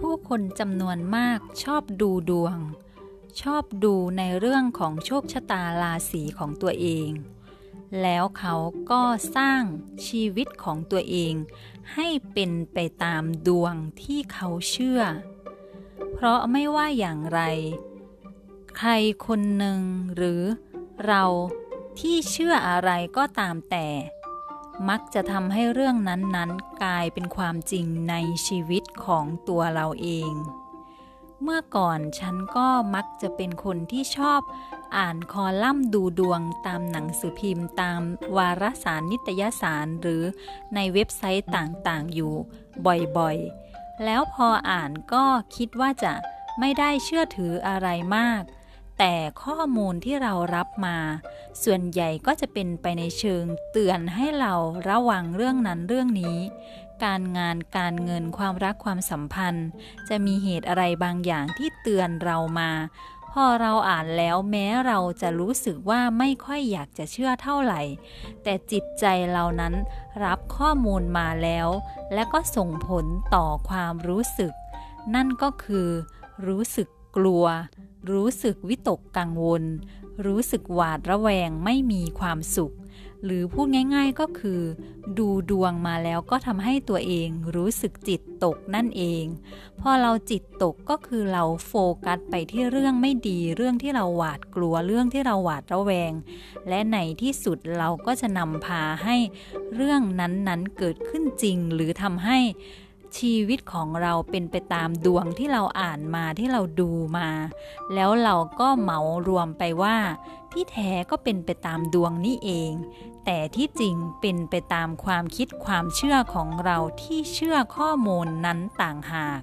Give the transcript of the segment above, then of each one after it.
ผู้คนจำนวนมากชอบดูดวง ชอบดูในเรื่องของโชคชะตาราศีของตัวเอง แล้วเขาก็สร้างชีวิตของตัวเอง ให้เป็นไปตามดวงที่เขาเชื่อ เพราะไม่ว่าอย่างไร ใครคนหนึ่งหรือเราที่เชื่ออะไรก็ตามแต่ มักจะทำให้เรื่องนั้นๆ กลายเป็นความจริงในชีวิตของตัวเราเอง เมื่อก่อนฉันก็มักจะเป็นคนที่ชอบอ่านคอลัมน์ดูดวงตามหนังสือพิมพ์ ตามวารสารนิตยสารหรือในเว็บไซต์ต่างๆ อยู่บ่อยๆ แล้วพออ่านก็คิดว่าจะไม่ได้เชื่อถืออะไรมาก แต่ข้อมูลที่เรารับมา ส่วนใหญ่ก็จะเป็นไปในเชิงเตือนให้เราระวังเรื่องนั้นเรื่องนี้ การงานการเงินความรักความสัมพันธ์ จะมีเหตุอะไรบางอย่างที่เตือนเรามา พอเราอ่านแล้วแม้เราจะรู้สึกว่าไม่ค่อยอยากจะเชื่อเท่าไหร่ แต่จิตใจเรานั้นรับข้อมูลมาแล้ว และก็ส่งผลต่อความรู้สึก นั่นก็คือ รู้สึกกลัว รู้สึกวิตกกังวล รู้สึกหวาดระแวงไม่มีความสุข หรือพูดง่ายๆก็คือ ดูดวงมาแล้วก็ทำให้ตัวเองรู้สึกจิตตกนั่นเอง พอเราจิตตกก็คือเราโฟกัสไปที่เรื่องไม่ดี เรื่องที่เราหวาดกลัวเรื่องที่เราหวาดระแวง และในที่สุดเราก็จะนำพาให้เรื่องนั้นๆเกิดขึ้นจริงหรือทำให้ ชีวิตของเราเป็นไปตามดวงที่เราอ่านมาที่เราดูมา แล้วเราก็เหมารวมไปว่า ที่แท้ก็เป็นไปตามดวงนี่เอง แต่ที่จริงเป็นไปตามความคิดความเชื่อของเราที่เชื่อข้อมูลนั้นต่างหาก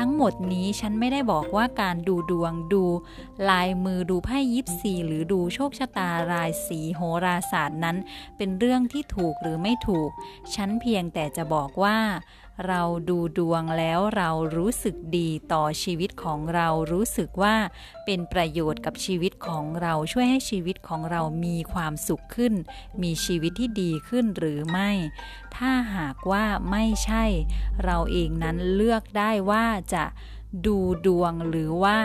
ทั้งหมดนี้ฉันไม่ได้บอกว่าการดูดวงดู ลายมือดูไพ่ยิปซีหรือดูโชคชะตารายสีโหราศาสตร์นั้น เป็นเรื่องที่ถูกหรือไม่ถูก ฉันเพียงแต่จะบอกว่า เราดูดวงแล้วเรารู้สึกดีต่อชีวิตของเรารู้สึกว่าเป็นประโยชน์กับชีวิตของเราช่วยให้ชีวิตของเรามีความสุขขึ้น มีชีวิตที่ดีขึ้นหรือไม่ ถ้าหากว่าไม่ใช่ เราเองนั้นเลือกได้ว่าจะดูดวงหรือว่า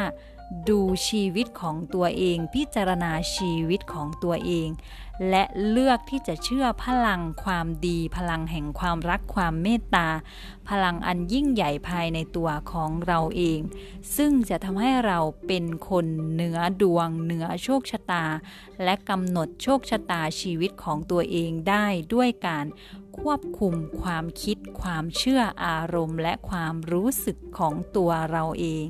ดูชีวิตของตัวเอง พิจารณาชีวิตของตัวเอง และเลือกที่จะเชื่อพลังความดี พลังแห่งความรักความเมตตา พลังอันยิ่งใหญ่ภายในตัวของเราเอง ซึ่งจะทำให้เราเป็นคนเหนือดวง เหนือโชคชะตา และกำหนดโชคชะตาชีวิตของตัวเองได้ด้วยการควบคุมความคิดความเชื่ออารมณ์ และความรู้สึกของตัวเราเอง